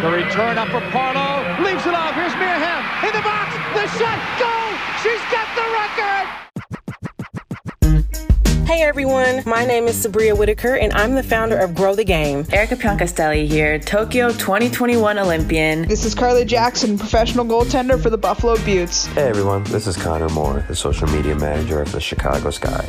The return up for Parlow. Leaves it off. Here's Mia Hamm. In the box. The shot. Goal. She's got the record. Hey everyone, my name is Sabria Whitaker and I'm the founder of Grow the Game. Erica Piancastelli here, Tokyo 2021 Olympian. This is Carly Jackson, professional goaltender for the Buffalo Beauts. Hey everyone, this is Connor Moore, the social media manager of the Chicago Sky.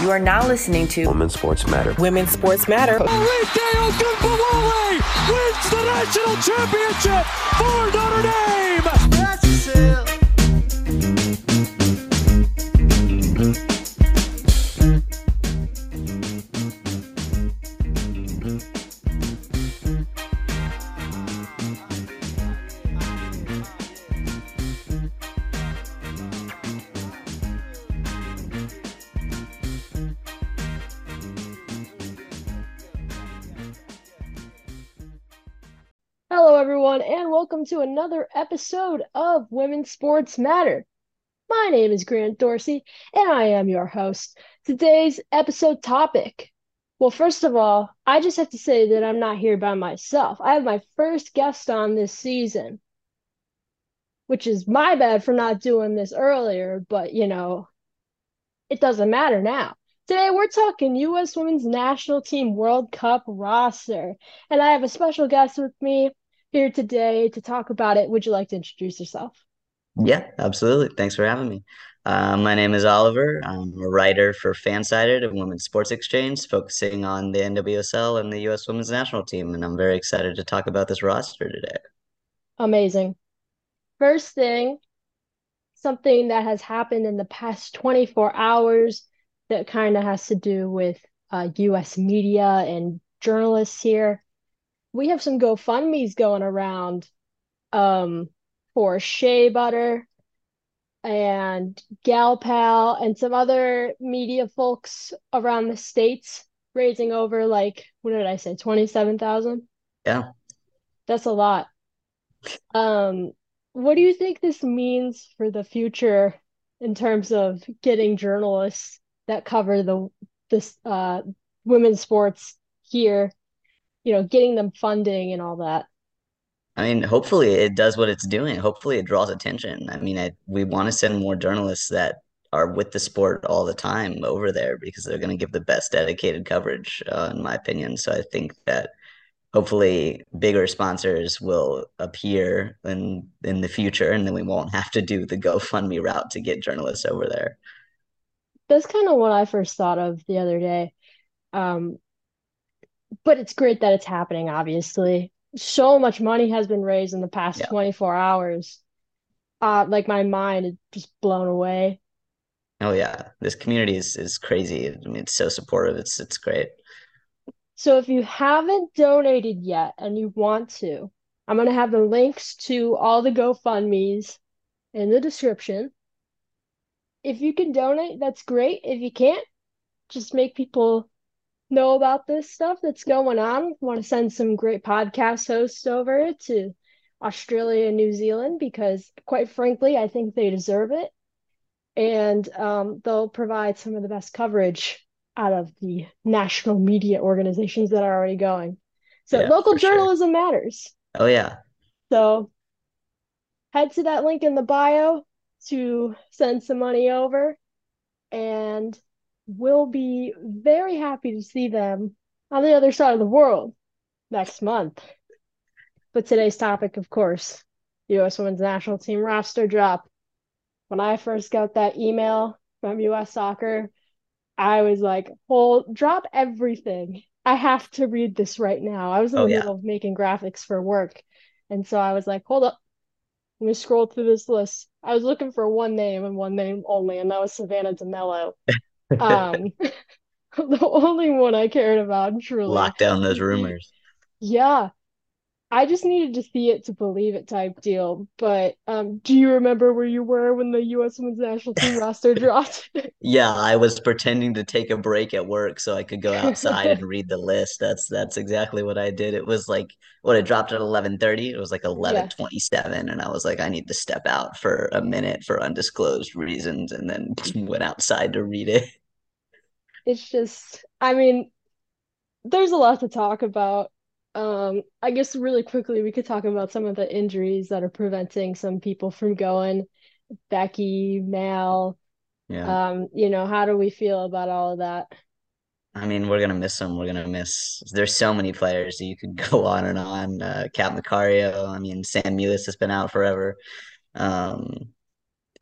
You are now listening to Women's Sports Matter. Women's Sports Matter. Arike Ogunbowale wins the national championship for Notre Dame. Everyone, and welcome to another episode of Women's Sports Matter. My name is Grant Dorsey, and I am your host. Today's episode topic. Well, first of all, I just have to say that I'm not here by myself. I have my first guest on this season, which is my bad for not doing this earlier, but you know, it doesn't matter now. Today, we're talking U.S. Women's National Team World Cup roster, and I have a special guest with me here today to talk about it. Would you like to introduce yourself? Yeah, absolutely. Thanks for having me. Uh, my name is Oliver. I'm a writer for Fansided and Women's Sports Exchange, focusing on the NWSL and the U.S. Women's National Team, and I'm very excited to talk about this roster today. Amazing. First thing, something that has happened in the past 24 hours that kind of has to do with uh, U.S. media and journalists here. We have some GoFundMe's going around um, for Shea Butter and Gal Pal and some other media folks around the states raising over like what did I say, 27,000? Yeah. That's a lot. Um, what do you think this means for the future in terms of getting journalists that cover the this uh women's sports here, you know, getting them funding and all that? I mean, hopefully it does what it's doing. Hopefully it draws attention. I mean, I, we want to send more journalists that are with the sport all the time over there because they're going to give the best dedicated coverage, uh, in my opinion. So I think that hopefully bigger sponsors will appear in in the future, and then we won't have to do the GoFundMe route to get journalists over there. That's kind of what I first thought of the other day. Um, but it's great that it's happening, obviously. So much money has been raised in the past Yeah. 24 hours. Uh, like my mind is just blown away. Oh yeah, this community is is crazy. I mean, it's so supportive. It's it's great. So if you haven't donated yet and you want to, I'm going to have the links to all the GoFundMe's in the description. If you can donate, that's great. If you can't, just make people know about this stuff that's going on. Want to send some great podcast hosts over to Australia and New Zealand because, quite frankly, I think they deserve it. And um, they'll provide some of the best coverage out of the national media organizations that are already going. So Yeah, local for sure. journalism matters. Oh yeah. So head to that link in the bio to send some money over, and we'll be very happy to see them on the other side of the world next month. But today's topic, of course, U.S. Women's National Team roster drop. When I first got that email from U.S. Soccer, I was like, hold, drop everything. I have to read this right now. I was in Oh, the yeah. middle of making graphics for work. And so I was like, hold up. Let me scroll through this list. I was looking for one name and one name only, and that was Savannah DeMelo. Um, the only one I cared about, truly. Lock down those rumors. Yeah. I just needed to see it to believe it type deal. But um, do you remember where you were when the U.S. Women's National Team roster dropped? Yeah, I was pretending to take a break at work so I could go outside and read the list. That's that's exactly what I did. It was like what it dropped at 11:30. It was like 11:27 and I was like I need to step out for a minute for undisclosed reasons and then went outside to read it. It's just, I mean, there's a lot to talk about. Um, I guess really quickly we could talk about some of the injuries that are preventing some people from going. Becky, Mal, Yeah. um, you know, how do we feel about all of that? I mean, we're gonna miss them. We're gonna miss. There's so many players that you could go on and on. Uh, Cat Macario. I mean, Sam Mewis has been out forever. Um,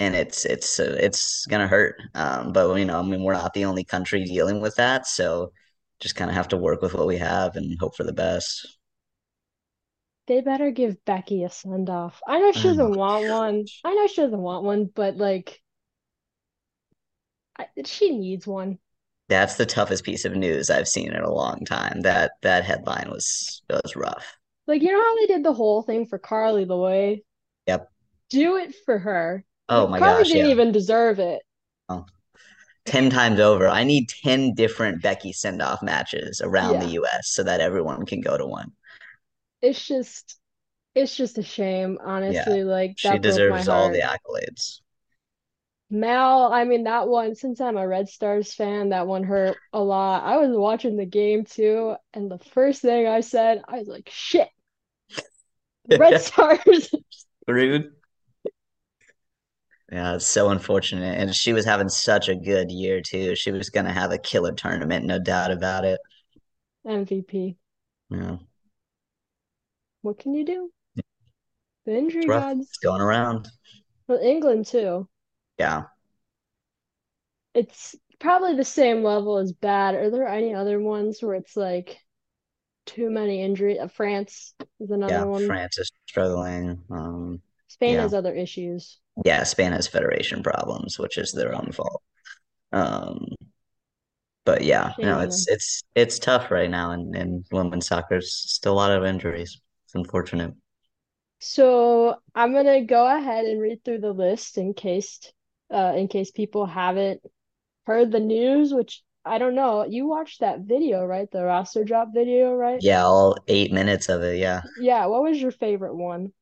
and it's it's uh, it's gonna hurt. Um, but you know, I mean, we're not the only country dealing with that, so just kind of have to work with what we have and hope for the best. They better give Becky a send off. I know she Oh, doesn't want one. I know she doesn't want one, but like, I, she needs one. that's the toughest piece of news I've seen in a long time. That that headline was was rough. Like, you know how they did the whole thing for Carli Lloyd? Yep. Do it for her. Oh my Carli gosh, didn't yeah. even deserve it. Oh, 10 times over. I need 10 different Becky send-off matches around the US so that everyone can go to one. It's just, it's just a shame, Yeah. honestly. Like, She deserves all the accolades. Mal, I mean, that one, since I'm a Red Stars fan, that one hurt a lot. I was watching the game too, and the first thing I said, I was like, shit, Red Stars. Rude. Yeah, it's so unfortunate. And she was having such a good year too. She was gonna have a killer tournament, no doubt about it. MVP. Yeah. What can you do? The It's injury rough. gods. It's going around. Well, England too. Yeah. It's probably the same level as bad. Are there any other ones where it's like too many injuries? Uh, France is another Yeah. one. France is struggling. Um, Spain yeah. has other issues. Yeah, Spain has federation problems, which is their own fault. Um, but yeah, Shame no, it's it's it's tough right now in, in women's soccer. There's still a lot of injuries. It's unfortunate. So I'm gonna go ahead and read through the list in case uh in case people haven't heard the news, which I don't know. You watched that video, right? The roster drop video, right? Yeah, all eight minutes of it. Yeah, Yeah, what was your favorite one?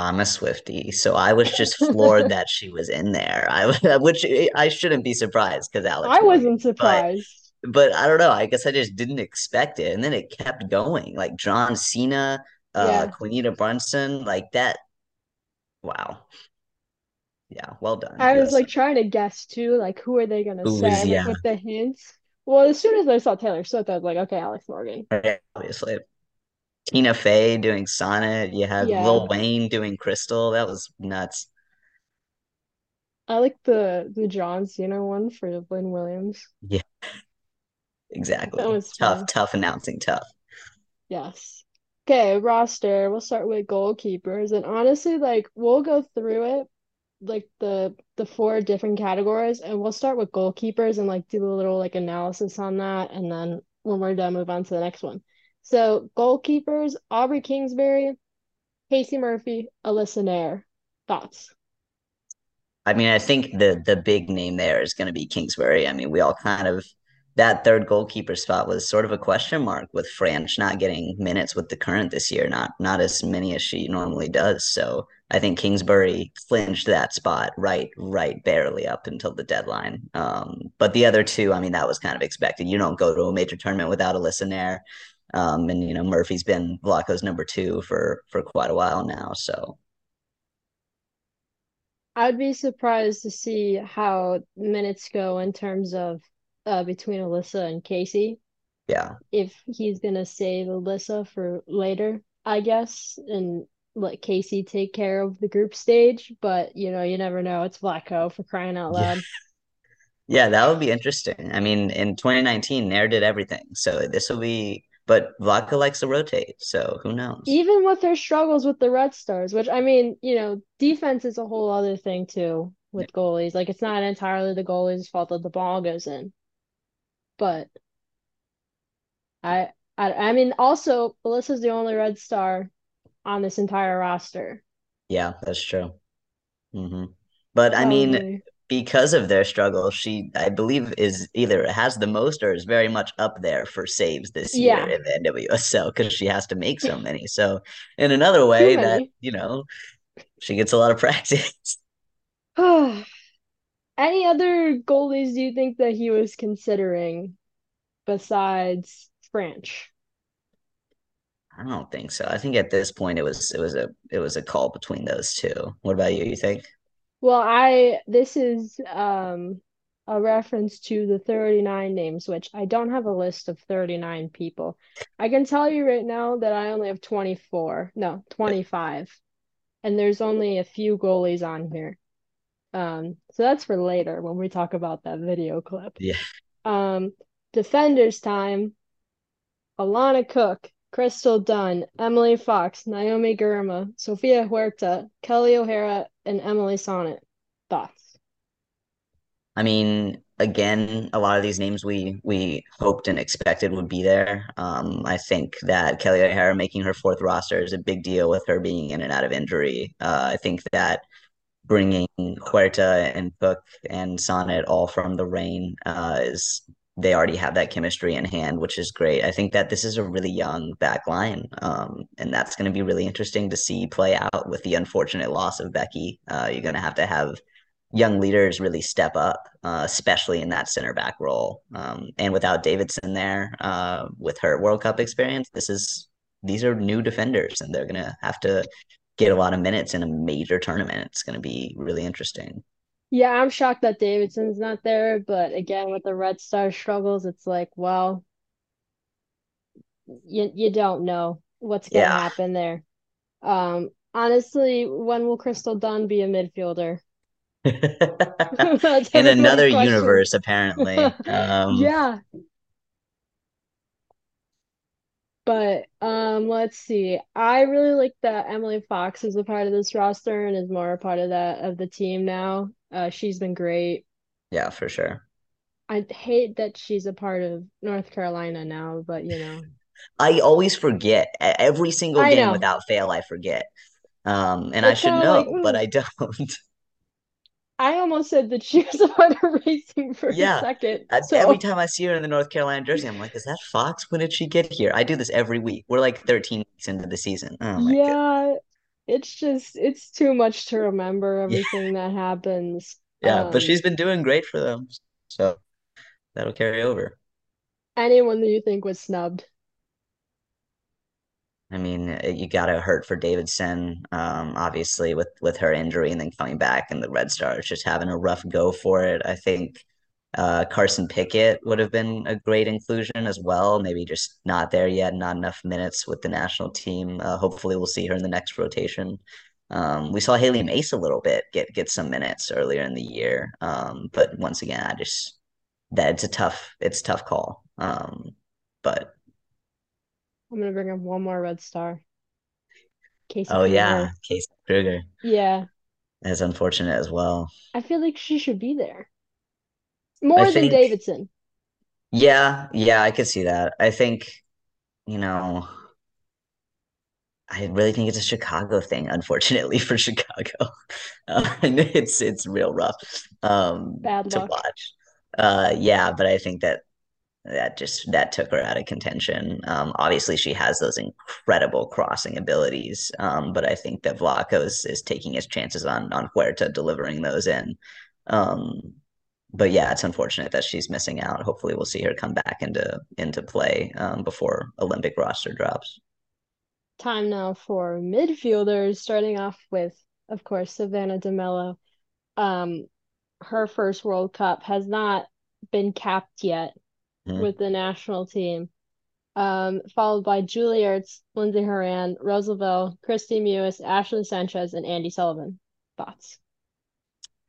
I'm a Swiftie, so I was just floored that she was in there. I which I shouldn't be surprised because Alex I wasn't but surprised. but I don't know. I guess I just didn't expect it, and then it kept going. Like John Cena, uh, Yeah. Quinta Brunson, like that. Wow. Yeah, well done, I was USA. like trying to guess too, like who are they gonna Who say? was, Like yeah, with the hints. Well, as soon as I saw Taylor Swift, I was like, okay, Alex Morgan. obviously. Tina Fey doing Sonnett. You had Yeah. Lil Wayne doing Crystal. That was nuts. I like the the John Cena one for Lynn Williams. Yeah, exactly. That was Tough, fun. tough announcing, tough. Yes. Okay, roster. We'll start with goalkeepers. And honestly, like we'll go through it, like the the four different categories, and we'll start with goalkeepers and like do a little like analysis on that, and then when we're done, move on to the next one. So goalkeepers, Aubrey Kingsbury, Casey Murphy, Alyssa Naeher. Thoughts? I mean, I think the the big name there is going to be Kingsbury. I mean, we all kind of that third goalkeeper spot was sort of a question mark with Franch not getting minutes with the current this year, not not as many as she normally does. So I think Kingsbury clinched that spot right, right, barely up until the deadline. Um, but the other two, I mean, that was kind of expected. You don't go to a major tournament without Alyssa Naeher. Um, and you know, Murphy's been Vlatko's number two for for quite a while now. So I'd be surprised to see how minutes go in terms of uh between Alyssa and Casey. yeah. if he's gonna save Alyssa for later, I guess, and let Casey take care of the group stage. But you know, you never know. It's Vlatko for crying out Yeah. loud. Yeah, that would be interesting. I mean, in 2019, Naeher did everything. So this will be, but Vlatko likes to rotate. So who knows? Even with their struggles with the Red Stars, which I mean, you know, defense is a whole other thing too with goalies. Like it's not entirely the goalie's fault that the ball goes in. But I I, I mean, also, Alyssa's the only Red Star on this entire roster. Yeah, that's true. hmm But I mean. Because of their struggle, she, I believe, is either has the most or is very much up there for saves this year Yeah. in the NWSL because she has to make so many. So, in another way, that, you know, she gets a lot of practice. Any other goalies do you think that he was considering besides Franch? I don't think so. I think at this point it was it was a it was a call between those two. What about you? You think? Well, I this is um a reference to the 39 names, which I don't have a list of 39 people. I can tell you right now that I only have 24. No, 25. And there's only a few goalies on here. Um, so that's for later when we talk about that video clip. Yeah. Um, defenders time. Alana Cook, Crystal Dunn, Emily Fox, Naomi Girma, Sofia Huerta, Kelly O'Hara, and Emily Sonnett. Thoughts? I mean, again, a lot of these names we we hoped and expected would be there. Um, I think that Kelly O'Hara making her fourth roster is a big deal with her being in and out of injury. Uh, I think that bringing Huerta and Cook and Sonnett all from the Reign uh, is they already have that chemistry in hand, which is great. I think that this is a really young back line, um, and that's going to be really interesting to see play out with the unfortunate loss of Becky. Uh, you're going to have to have young leaders really step up, uh, especially in that center back role. Um, and without Davidson there, uh, with her World Cup experience, this is these are new defenders, and they're going to have to get a lot of minutes in a major tournament. It's going to be really interesting. Yeah, I'm shocked that Davidson's not there, but again, with the Red Star struggles, it's like, well, you you don't know what's gonna Yeah. happen there. Um, honestly, when will Crystal Dunn be a midfielder? In another universe, apparently. Um, Yeah. But um, let's see. I really like that Emily Fox is a part of this roster and is more a part of that of the team now. Uh, she's been great. yeah, for sure. I hate that she's a part of North Carolina now, but you know. I always forget every single I game know. without fail. I forget, um, and I should know, like, but mm. I don't. I almost said that she was a part of racing for Yeah. a second. So Every time I see her in the North Carolina jersey, I'm like, "Is that Fox? When did she get here?" I do this every week. We're like 13 weeks into the season. Oh my yeah, it's just it's too much to remember Yeah. everything that happens. Yeah, Um, but she's been doing great for them, so that'll carry over. anyone that you think was snubbed. I mean, you got to hurt for Davidson, um, obviously with with her injury and then coming back, and the Red Stars just having a rough go for it. I think uh, Carson Pickett would have been a great inclusion as well. Maybe just not there yet, not enough minutes with the national team. Uh, hopefully, we'll see her in the next rotation. Um, we saw Hailie Mace a little bit get get some minutes earlier in the year, um, but once again, I just that it's a tough it's a tough call. Um, but I'm gonna bring up one more Red Star. Casey oh yeah, Krueger. Casey Krueger. Yeah, That's unfortunate as well. I feel like she should be there. More I than think- Davidson. Yeah, yeah, I could see that. I think, you know, I really think it's a Chicago thing, unfortunately for Chicago. Uh, it's it's real rough um Bad to watch. Uh yeah, but I think that that just that took her out of contention. Um obviously she has those incredible crossing abilities. Um, but I think that Vlatko is, is taking his chances on on Huerta delivering those in. Um but yeah, it's unfortunate that she's missing out. Hopefully, we'll see her come back into into play um, before Olympic roster drops. Time now for midfielders, starting off with, of course, Savannah DeMelo. Um, her first World Cup has not been capped yet Mhm. with the national team. Um, followed by Julie Ertz, Lindsey Horan, Roosevelt, Kristie Mewis, Ashley Sanchez, and Andi Sullivan. Thoughts?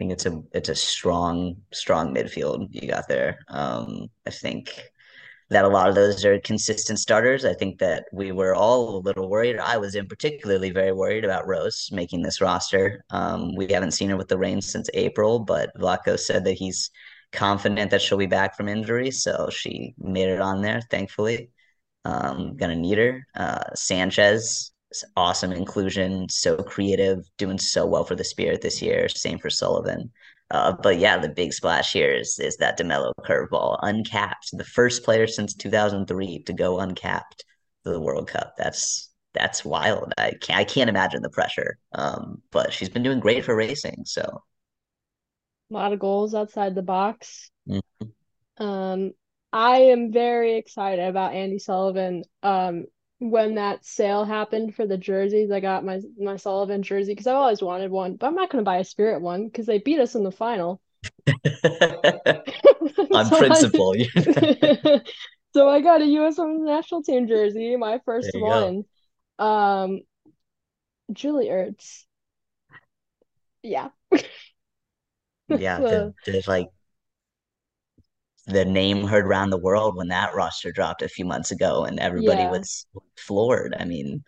Think it's a it's a strong strong midfield you got there. Um, I think that a lot of those are consistent starters. I think that we were all a little worried. I was in particularly very worried about Rose making this roster. Um, we haven't seen her with the Reigns since April, but Vlatko said that he's confident that she'll be back from injury, so she made it on there, thankfully. Um, gonna need her. Uh, Sanchez, awesome inclusion, so creative, doing so well for the Spirit this year. Same for Sullivan. Uh, but yeah, the big splash here is is that DeMelo curveball, uncapped, the first player since 2003 to go uncapped to the World Cup. That's that's wild. I can't I can't imagine the pressure. Um, but she's been doing great for racing. So A lot of goals outside the box. Mhm. Um, I am very excited about Andi Sullivan. Um, when that sale happened for the jerseys, I got my my Sullivan jersey because I've always wanted one, but I'm not going to buy a Spirit one because they beat us in the final. on So I- principle, So I got a U.S. Women's National Team jersey, my first you go. one. Um, Julie Ertz. Yeah. yeah, So- the, the like the name heard around the world when that roster dropped a few months ago, and everybody Yeah. was floored. I mean,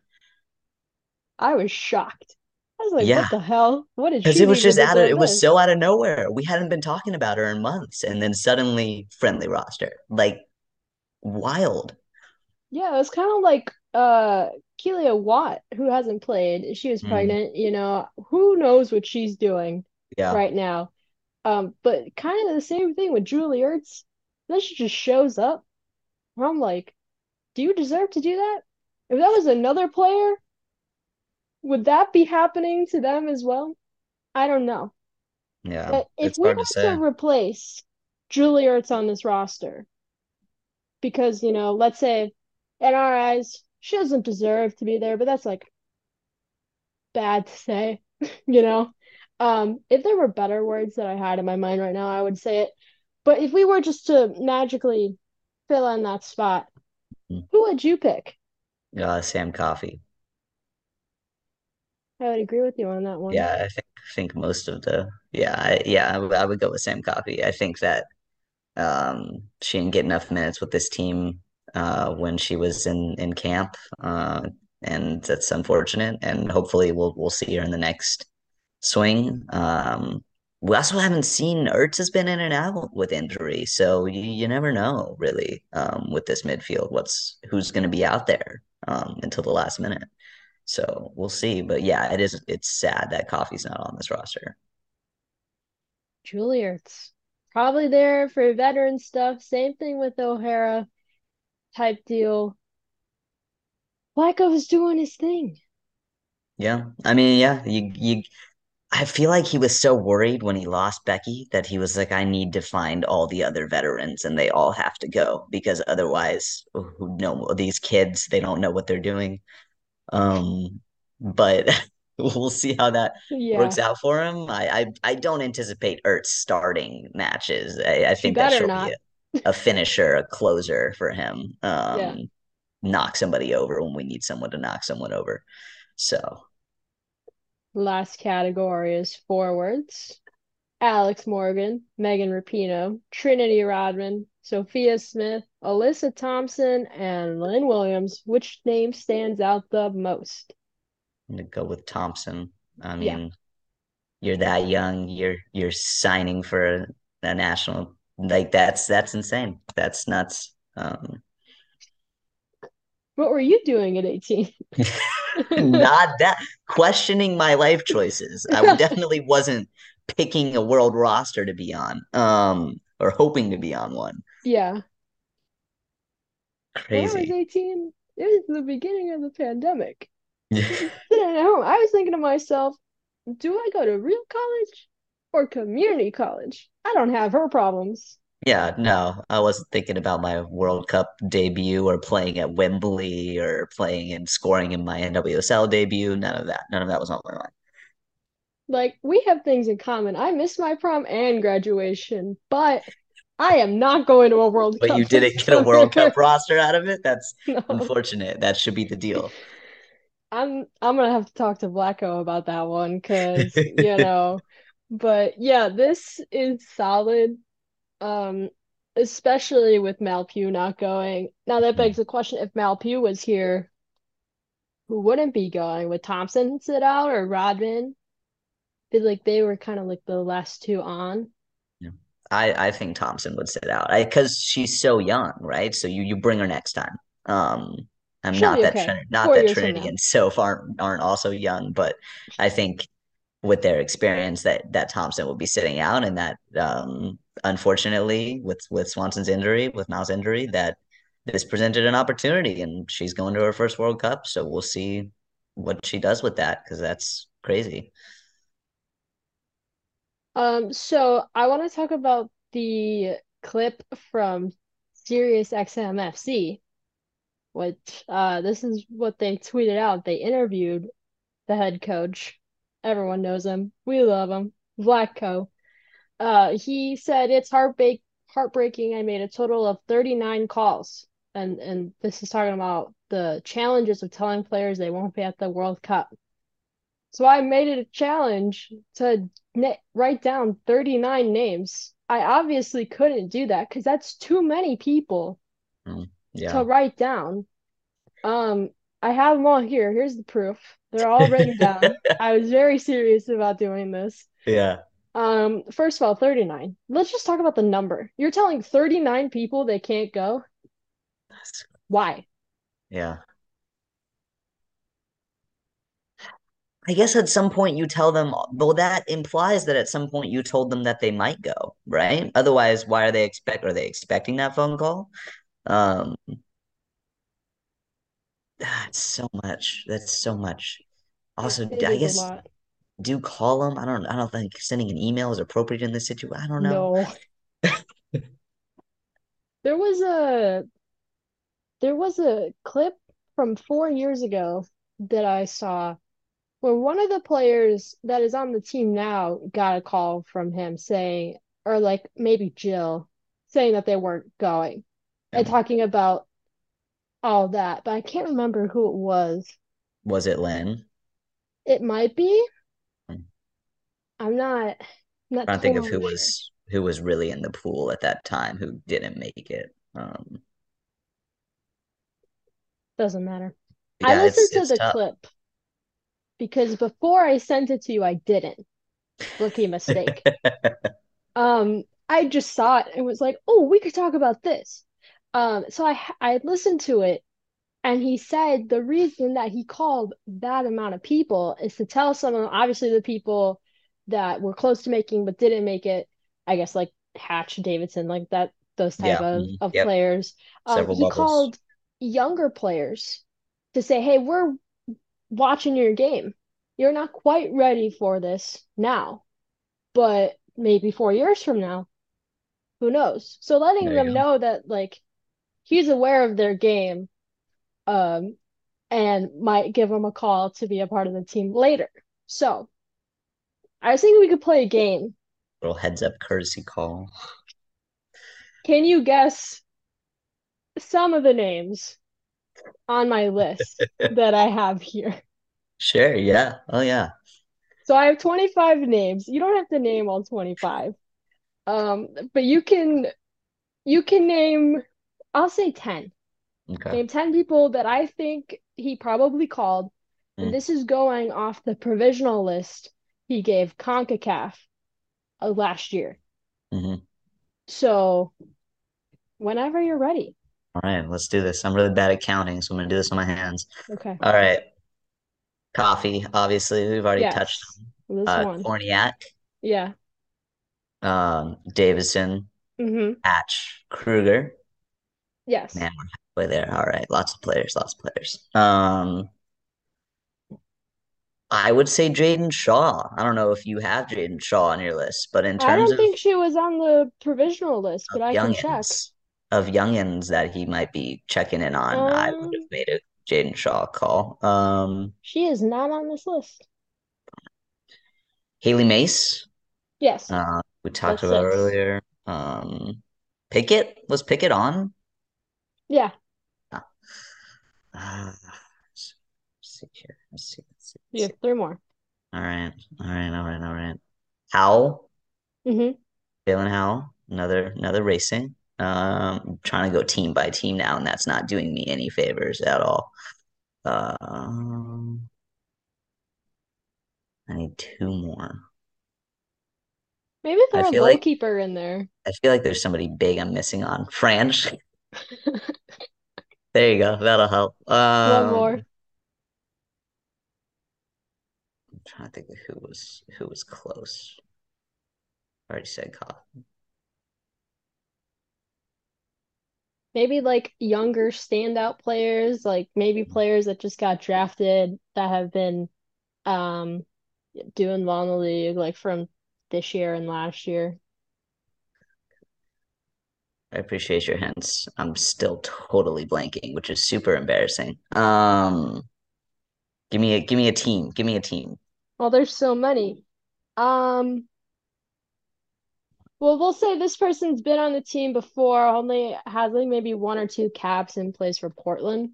I was shocked. I was like, Yeah. what the hell? What is because it was just out of it was so out of nowhere. We hadn't been talking about her in months, and then suddenly friendly roster, like wild. Yeah, it was kind of like uh Kealia Watt, who hasn't played. She was Mm. pregnant, you know, who knows what she's doing Yeah, right now. Um, but kind of the same thing with Julie Ertz. Then she just shows up. And I'm like, do you deserve to do that? If that was another player, would that be happening to them as well? I don't know. yeah, But if we hard to to replace Julie Ertz on this roster, because, you know, let's say in our eyes, she doesn't deserve to be there, but that's like bad to say, you know? Um, if there were better words that I had in my mind right now, I would say it. But if we were just to magically fill in that spot, Mhm. who would you pick? Uh, Sam Coffey. I would agree with you on that one. Yeah, I think think most of the yeah, I, yeah, I would go with Sam Coffey. I think that um she didn't get enough minutes with this team uh when she was in in camp uh and that's unfortunate and hopefully we'll we'll see her in the next swing. Um we also haven't seen Ertz has been in and out with injury, so you, you never know really um with this midfield what's who's going to be out there um until the last minute. So we'll see. But yeah, it is it's sad that Coffey's not on this roster. Julie Ertz. Probably there for veteran stuff. Same thing with O'Hara type deal. Vlatko's doing his thing. Yeah. I mean, yeah, you you I feel like he was so worried when he lost Becky that he was like, I need to find all the other veterans and they all have to go because otherwise, who know these kids, they don't know what they're doing. Um, but we'll see how that Yeah. works out for him. I I, I don't anticipate Ertz starting matches. I, I think that should not. be a, a finisher, a closer for him. Um, Yeah. knock somebody over when we need someone to knock someone over. So Last category is forwards. Alex Morgan, Megan Rapinoe, Trinity Rodman, Sophia Smith, Alyssa Thompson, and Lynn Williams. Which name stands out the most? I'm gonna go with Thompson. I Yeah. mean, you're that young, you're you're signing for a, a national like that's that's insane. That's nuts. Um, What were you doing at 18? not that questioning my life choices. I definitely wasn't picking a world roster to be on, um, or hoping to be on one. Yeah. When I was Crazy. 18, it was the beginning of the pandemic. Sitting at home, I was thinking to myself, do I go to real college or community college? I don't have her problems. Yeah, no, I wasn't thinking about my World Cup debut or playing at Wembley or playing and scoring in my NWSL debut. None of that. None of that was on my mind. Like, we have things in common. I missed my prom and graduation, but I am not going to a World But Cup But you didn't get a World. Cup roster out of it? That's No. unfortunate. That should be the deal. I'm I'm gonna have to talk to Vlatko about that one because you know, but yeah, this is solid. Um, especially with Mal Pugh not going. Now that begs the question: if Mal Pugh was here, who wouldn't be going? Would Thompson sit out or Rodman? Feel like they were kind of like the last two on. Yeah, I I think Thompson would sit out. I because she's so young, right? So you you bring her next time. Um, I'm She'll not that okay. Trin- not Four that Trinity and Soph aren't aren't also young, but I think with their experience that that Thompson will be sitting out and that um unfortunately with with Swanson's injury, with Mal's injury, that this presented an opportunity and she's going to her first World Cup. So we'll see what she does with that because that's crazy. Um, so I want to talk about the clip from Sirius XM FC, which uh this is what they tweeted out. They interviewed the head coach. Everyone knows him. We love him. Vlatko. Uh, he said it's heartbreak heartbreaking. I made a total of 39 calls. And and this is talking about the challenges of telling players they won't be at the World Cup. So I made it a challenge to na- write down 39 names. I obviously couldn't do that because that's too many people to Yeah. write down. Um, I have them all here. Here's the proof. They're all written down. I was very serious about doing this. Yeah. Um, first of all, 39. Let's just talk about the number. You're telling 39 people they can't go? That's- Why? Yeah. I guess at some point you tell them, well, that implies that at some point you told them that they might go, right? Otherwise, why are they expect are they expecting that phone call? Um, Ah, that's so much. That's so much. Also, I guess do call them. I don't I don't think sending an email is appropriate in this situation. I don't know. No. There was a there was a clip from four years ago that I saw where one of the players that is on the team now got a call from him saying, or like maybe Jill, saying that they weren't going and mm-hmm. talking about all that, but I can't remember who it was. Was it Lynn? It might be. Hmm. I'm not not trying to think of who sure. was who was really in the pool at that time who didn't make it. Um, Doesn't matter. I yeah, listened it's to it's the tough. clip because before I sent it to you, I didn't. Rookie mistake. Um, I just saw it and was like, "Oh, we could talk about this." Um, so I I listened to it, and he said the reason that he called that amount of people is to tell someone, obviously the people that were close to making but didn't make it, I guess like Hatch, Davidson, like that, those type Yeah, of mhm, of yep. players. Um, Several he bubbles. called younger players to say, "Hey, we're watching your game. You're not quite ready for this now, but maybe four years from now, who knows?" So letting them go. know that like he's aware of their game, um, and might give them a call to be a part of the team later. So I was thinking we could play a game. Little heads up courtesy call. Can you guess some of the names on my list that I have here? Sure, yeah. Oh yeah. So I have 25 names. You don't have to name all 25. Um, but you can you can name I'll say 10. Okay. Name 10 people that I think he probably called. Mm. And this is going off the provisional list he gave CONCACAF uh, last year. hmm So whenever you're ready. All right, let's do this. I'm really bad at counting, so I'm gonna do this on my hands. Okay. All right. Coffey, obviously, we've already touched Yes. This on. Uh, one. Kornieck, Yeah. um, Davidson, Mm-hmm. Hatch, Krueger. Yes. Man, we're halfway there. All right, lots of players, lots of players. Um, I would say Jaedyn Shaw. I don't know if you have Jaedyn Shaw on your list, but in terms of I don't of, think she was on the provisional list, but I can check. of youngins that he might be checking in on, I would Um, have made a Jaedyn Shaw call. Um, she is not on this list. Hailie Mace, Yes. uh, we talked That's about six. earlier. Um, Pickett, was Pickett on? Yeah. Uh, let's see here. Let's see. Let's see. You Let's see. have three more. All right. All right. All right. All right. Howell, Mm-hmm. Jaelin Howell, another another racing. Um, I'm trying to go team by team now, and that's not doing me any favors at all. Um, I need two more. Maybe throw a feel like goalkeeper in there. I feel like there's somebody big I'm missing on. Franch, There you go. That'll help. One Um, more. I'm trying to think of who was who was close. I already said Gotham. Maybe like younger standout players, like maybe players that just got drafted that have been um doing well in the league, like from this year and last year. I appreciate your hints. I'm still totally blanking, which is super embarrassing. Um, give me a give me a team. Give me a team. Well, there's so many. Um, well, we'll say this person's been on the team before, only has like maybe one or two caps in place for Portland.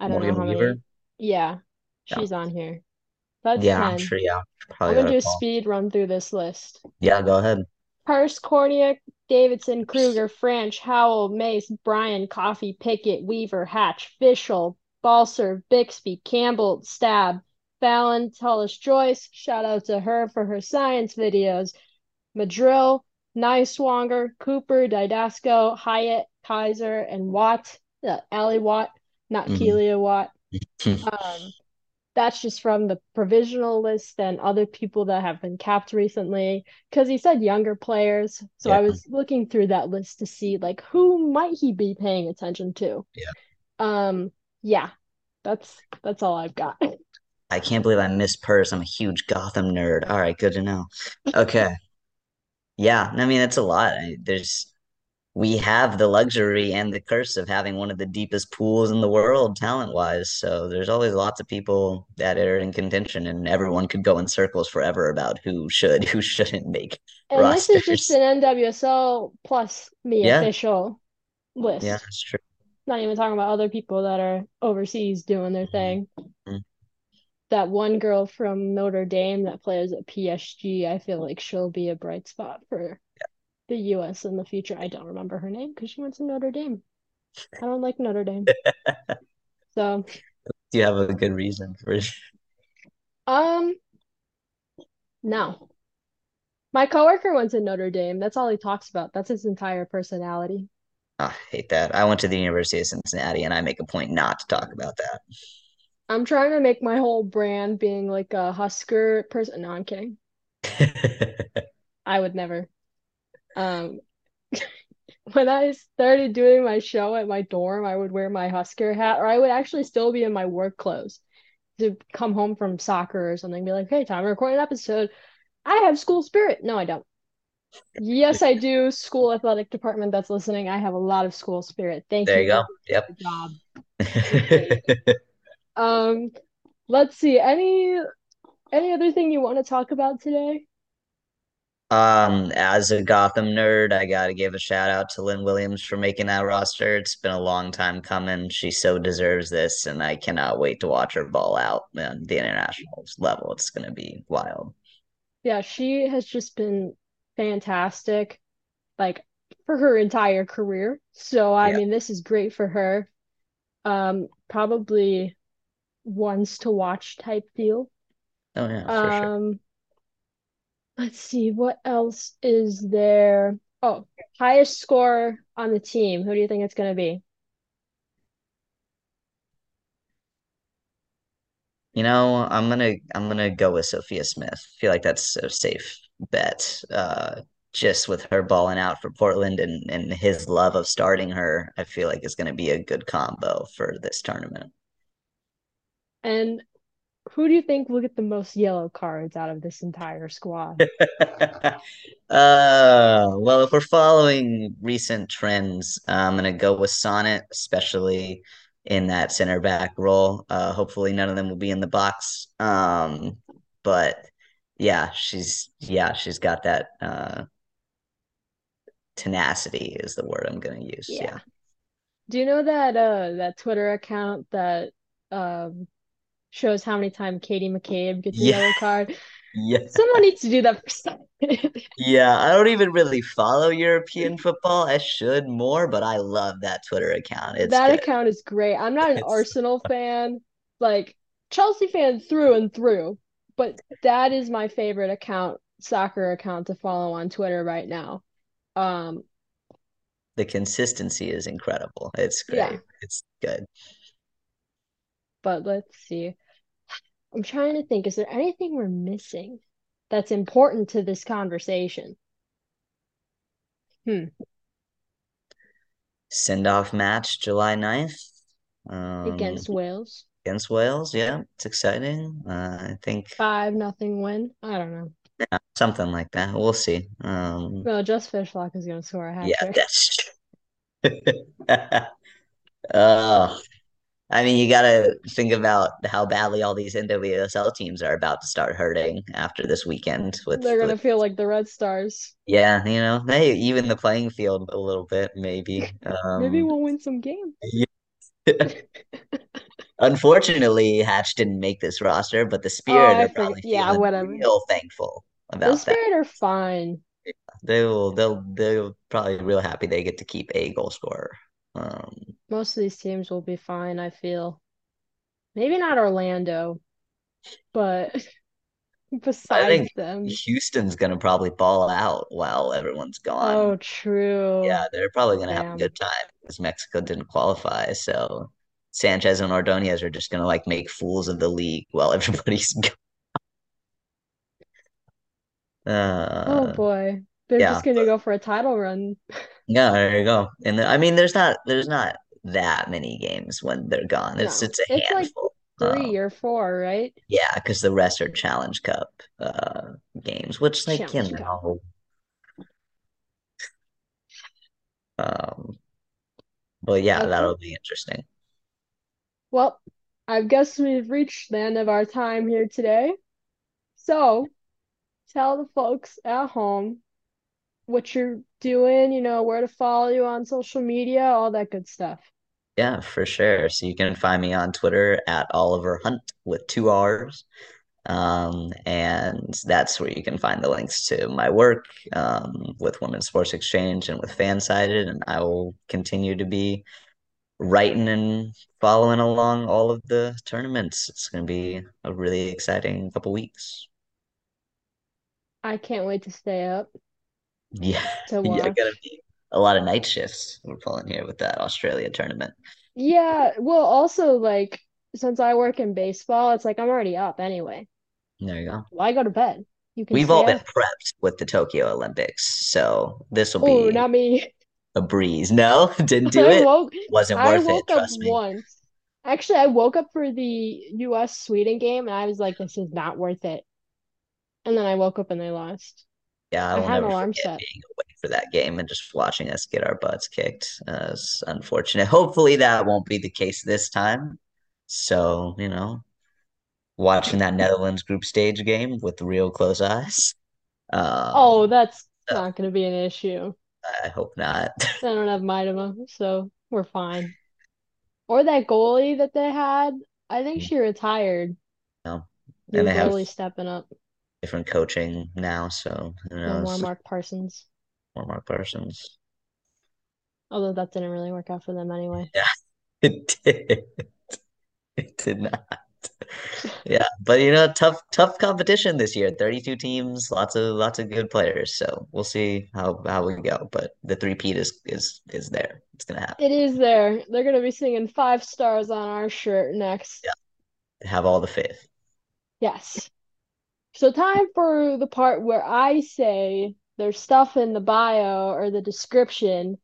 I don't know Morgan how Weaver. many. Yeah, Yeah. she's on here. That's Yeah, I'm sure. Yeah, I'm probably gonna do a a call. speed run through this list. Yeah, go ahead. Hurst, Kornieck, Davidson, Krueger, Franch, Howell, Mace, Bryan, Coffey, Pickett, Weaver, Hatch, Fishel, Balser, Bixby, Campbell, Staab, Fallon, Tullis Joyce. Shout out to her for her science videos. Madril, Nighswonger, Cooper, Didasco, Hyatt, Kaiser, and Watt. Uh, Allie Watt, not Mhm. Kealia Watt. Um, that's just from the provisional list and other people that have been capped recently. Because he said younger players, so I was looking through that list to see like who might he be paying attention to. Yeah. Um, yeah, that's that's all I've got. I can't believe I missed Purce. I'm a huge Gotham nerd. All right, good to know. Okay. Yeah, I mean, it's a lot. I, there's we have the luxury and the curse of having one of the deepest pools in the world talent-wise. So there's always lots of people that are in contention, and everyone could go in circles forever about who should, who shouldn't make And this is just an NWSL plus me Yeah. official list. Yeah, that's true. Not even talking about other people that are overseas doing their thing. Mhm. That one girl from Notre Dame that plays at PSG, I feel like she'll be a bright spot for the US in the future. I don't remember her name because she went to Notre Dame. I don't like Notre Dame. So, Do you have a good reason for it? um, no. My coworker went to Notre Dame. That's all he talks about. That's his entire personality. I hate that. I went to the University of Cincinnati, and I make a point not to talk about that. I'm trying to make my whole brand being like a Husker person. No, I'm kidding. I would never. Um, when I started doing my show at my dorm, I would wear my Husker hat, or I would actually still be in my work clothes to come home from soccer or something, be like, hey, time to record an episode. I have school spirit. No, I don't. Yes, I do. School athletic department that's listening. I have a lot of school spirit. Thank There you There you go. Yep. job. Um, let's see. Any any other thing you want to talk about today? Um, as a Gotham nerd, I gotta give a shout out to Lynn Williams for making that roster. It's been a long time coming. She so deserves this, and I cannot wait to watch her ball out on the international level. It's gonna be wild. Yeah, she has just been fantastic, like for her entire career. So I Yeah. mean, this is great for her. Um, probably once to watch type deal. Oh yeah, for sure. Let's see, what else is there? Oh, highest score on the team. Who do you think it's gonna be? You know, I'm gonna I'm gonna go with Sophia Smith. feel like that's a safe bet. Uh, just with her balling out for Portland and and his love of starting her, I feel like is gonna be a good combo for this tournament. And who do you think will get the most yellow cards out of this entire squad? Uh, well, if we're following recent trends, I'm gonna go with Sonnett, especially in that center back role. Uh, hopefully none of them will be in the box. Um, but yeah, she's yeah, she's got that uh tenacity is the word I'm gonna use. Yeah. Yeah. Do you know that uh that Twitter account that um shows how many times Katie McCabe gets a yellow card? Yeah. Someone needs to do that for. Yeah, I don't even really follow European football. I should more, but I love that Twitter account. It's That good. account is great. I'm not an It's- Arsenal fan, like Chelsea fan through and through, but that is my favorite account, soccer account to follow on Twitter right now. Um, the consistency is incredible. It's great. Yeah. It's good. But let's see. I'm trying to think, is there anything we're missing that's important to this conversation? Hmm. Send off match July 9th. Um, Against Wales. against Wales. Yeah, it's exciting. Uh, I think Five nothing win. I don't know. Yeah, something like that. We'll see. Um, Well, just Fishlock is gonna score a hat yeah, trick. that's true. Oh, I mean, you gotta think about how badly all these NWSL teams are about to start hurting after this weekend with, They're gonna with feel like the Red Stars. yeah, you know, they even the playing field a little bit, maybe. Maybe Um, we'll win some games. Yeah. unfortunately, Hatch didn't make this roster, but the Oh, Spirit I are probably Yeah, feeling whatever. real thankful about that. The Spirit are fine. They will, they'll, they'll probably real happy they get to keep a goal scorer. Um, Most of these teams will be fine, I feel. Maybe not Orlando, but besides think them. Houston's gonna probably ball out while everyone's gone. Oh, true. Yeah, they're probably gonna have a good time because Mexico didn't qualify. So Sanchez and Ordonez are just gonna like make fools of the league while everybody's gone. Oh Uh, boy. They're yeah, just gonna go for a title run. yeah, there you go. And the, I mean, there's not there's not that many games when they're gone. It's No. it's a It's like handful. Three Um, or four, right? yeah, because the rest are Challenge Cup uh games, which like you Challenge Cup. know. Um, but yeah, Okay. that'll be interesting. Well, I guess we've reached the end of our time here today. So tell the folks at home what you're doing, you know, where to follow you on social media, all that good stuff. Yeah, for sure. So you can find me on Twitter at Oliver Hunt with two R's. Um, and that's where you can find the links to my work um, with Women's Sports Exchange and with Fansided. And I will continue to be writing and following along all of the tournaments. It's going to be a really exciting couple weeks. I can't wait to stay up Yeah, to yeah, watch. gonna be a lot of night shifts we're pulling here with that Australia tournament. Yeah, well, also like since I work in baseball, it's like I'm already up anyway. There you go. Why go to bed? You can We've all been up. prepped with the Tokyo Olympics, so this will Oh, be not me. a breeze. No, didn't do it. woke Wasn't worth it, trust me. once. Actually, I woke up for the US Sweden game and I was like, this is not worth it. And then I woke up and they lost. Yeah, I I will an never alarm forget set. being awake for that game and just watching us get our butts kicked. Uh, it's unfortunate. Hopefully that won't be the case this time. So, you know, watching that Netherlands group stage game with real close eyes. Oh, Um, that's so not going to be an issue. I hope not. I don't have my Miedema, so we're fine. Or that goalie that they had, I think she retired. No. And they have really stepping up. Different coaching now, so who No more? Mark Parsons. More Mark Parsons. Although that didn't really work out for them anyway. Yeah, it did. It did not. Yeah, but you know, tough, tough competition this year. 32 teams, lots of lots of good players. So we'll see how how we go. But the three-peat is is is there. It's gonna happen. It is there. They're going to be singing five stars on our shirt next. Yeah, have all the faith. Yes. So time for the part where I say there's stuff in the bio or the description,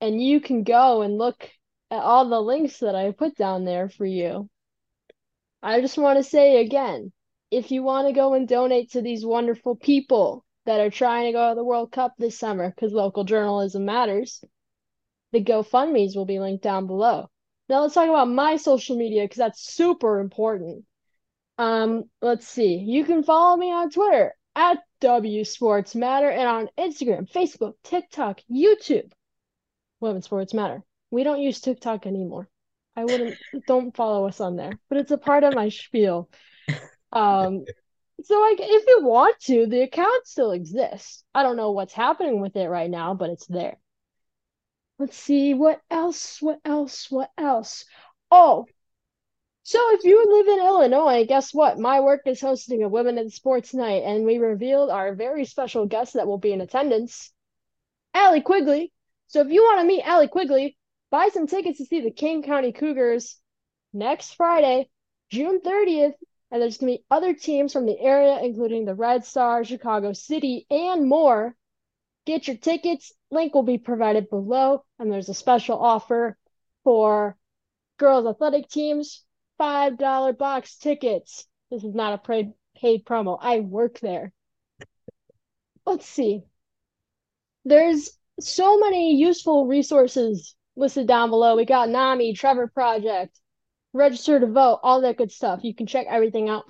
and you can go and look at all the links that I put down there for you. I just want to say again, if you want to go and donate to these wonderful people that are trying to go to the World Cup this summer, because local journalism matters, the GoFundMe's will be linked down below. Now let's talk about my social media because that's super important. Um, let's see. You can follow me on Twitter at W Sports Matter and on Instagram, Facebook, TikTok, YouTube. Women Sports Matter. We don't use TikTok anymore. I wouldn't don't follow us on there, but it's a part of my spiel. Um, so like if you want to, the account still exists. I don't know what's happening with it right now, but it's there. Let's see what else, what else, what else. Oh, so if you live in Illinois, guess what? My work is hosting a Women in Sports Night, and we revealed our very special guest that will be in attendance. Allie Quigley So if you want to meet Allie Quigley, buy some tickets to see the Kane County Cougars next Friday, June 30th. And there's going to be other teams from the area, including the Red Star, Chicago City, and more. Get your tickets. Link will be provided below. And there's a special offer for girls athletic teams $5 box tickets. This is not a paid, paid promo. I work there. Let's see. There's so many useful resources listed down below. We got NAMI, Trevor Project, register to vote, all that good stuff. You can check everything out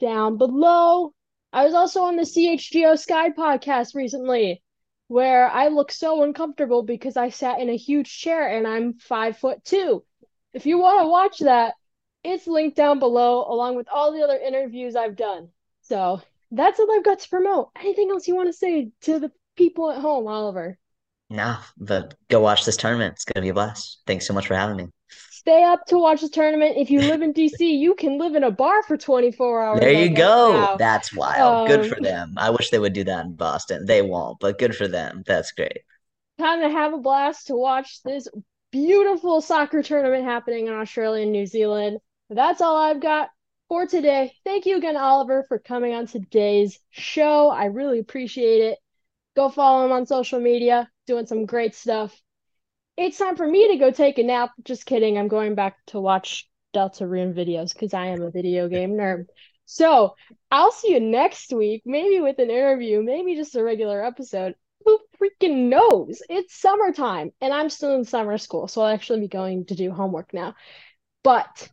down below. I was also on the CHGO Sky podcast recently where I look so uncomfortable because I sat in a huge chair and I'm five foot two. If you want to watch that, it's linked down below along with all the other interviews I've done. So that's all I've got to promote. Anything else you want to say to the people at home, Oliver? No, but go watch this tournament. It's gonna be a blast. Thanks so much for having me. Stay up to watch the tournament. If you live in DC, you can live in a bar for 24 hours. There you go. now. That's wild. good Um, for them. I wish they would do that in Boston. They won't, but good for them. That's great. Time to have a blast to watch this beautiful soccer tournament happening in Australia and New Zealand. That's all I've got for today. Thank you again, Oliver, for coming on today's show. I really appreciate it. Go follow him on social media, doing some great stuff. It's time for me to go take a nap. Just kidding. I'm going back to watch Deltarune videos because I am a video game nerd. So I'll see you next week, maybe with an interview, maybe just a regular episode. Who freaking knows? It's summertime and I'm still in summer school, so I'll actually be going to do homework now. But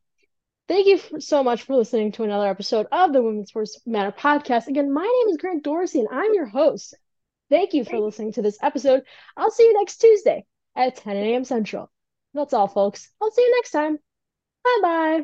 thank you f- so much for listening to another episode of the Women's Sports Matter podcast. Again, my name is Grant Dorsey and I'm your host. Thank you for listening to this episode. I'll see you next Tuesday at 10 a.m. Central. That's all, folks. I'll see you next time. Bye bye.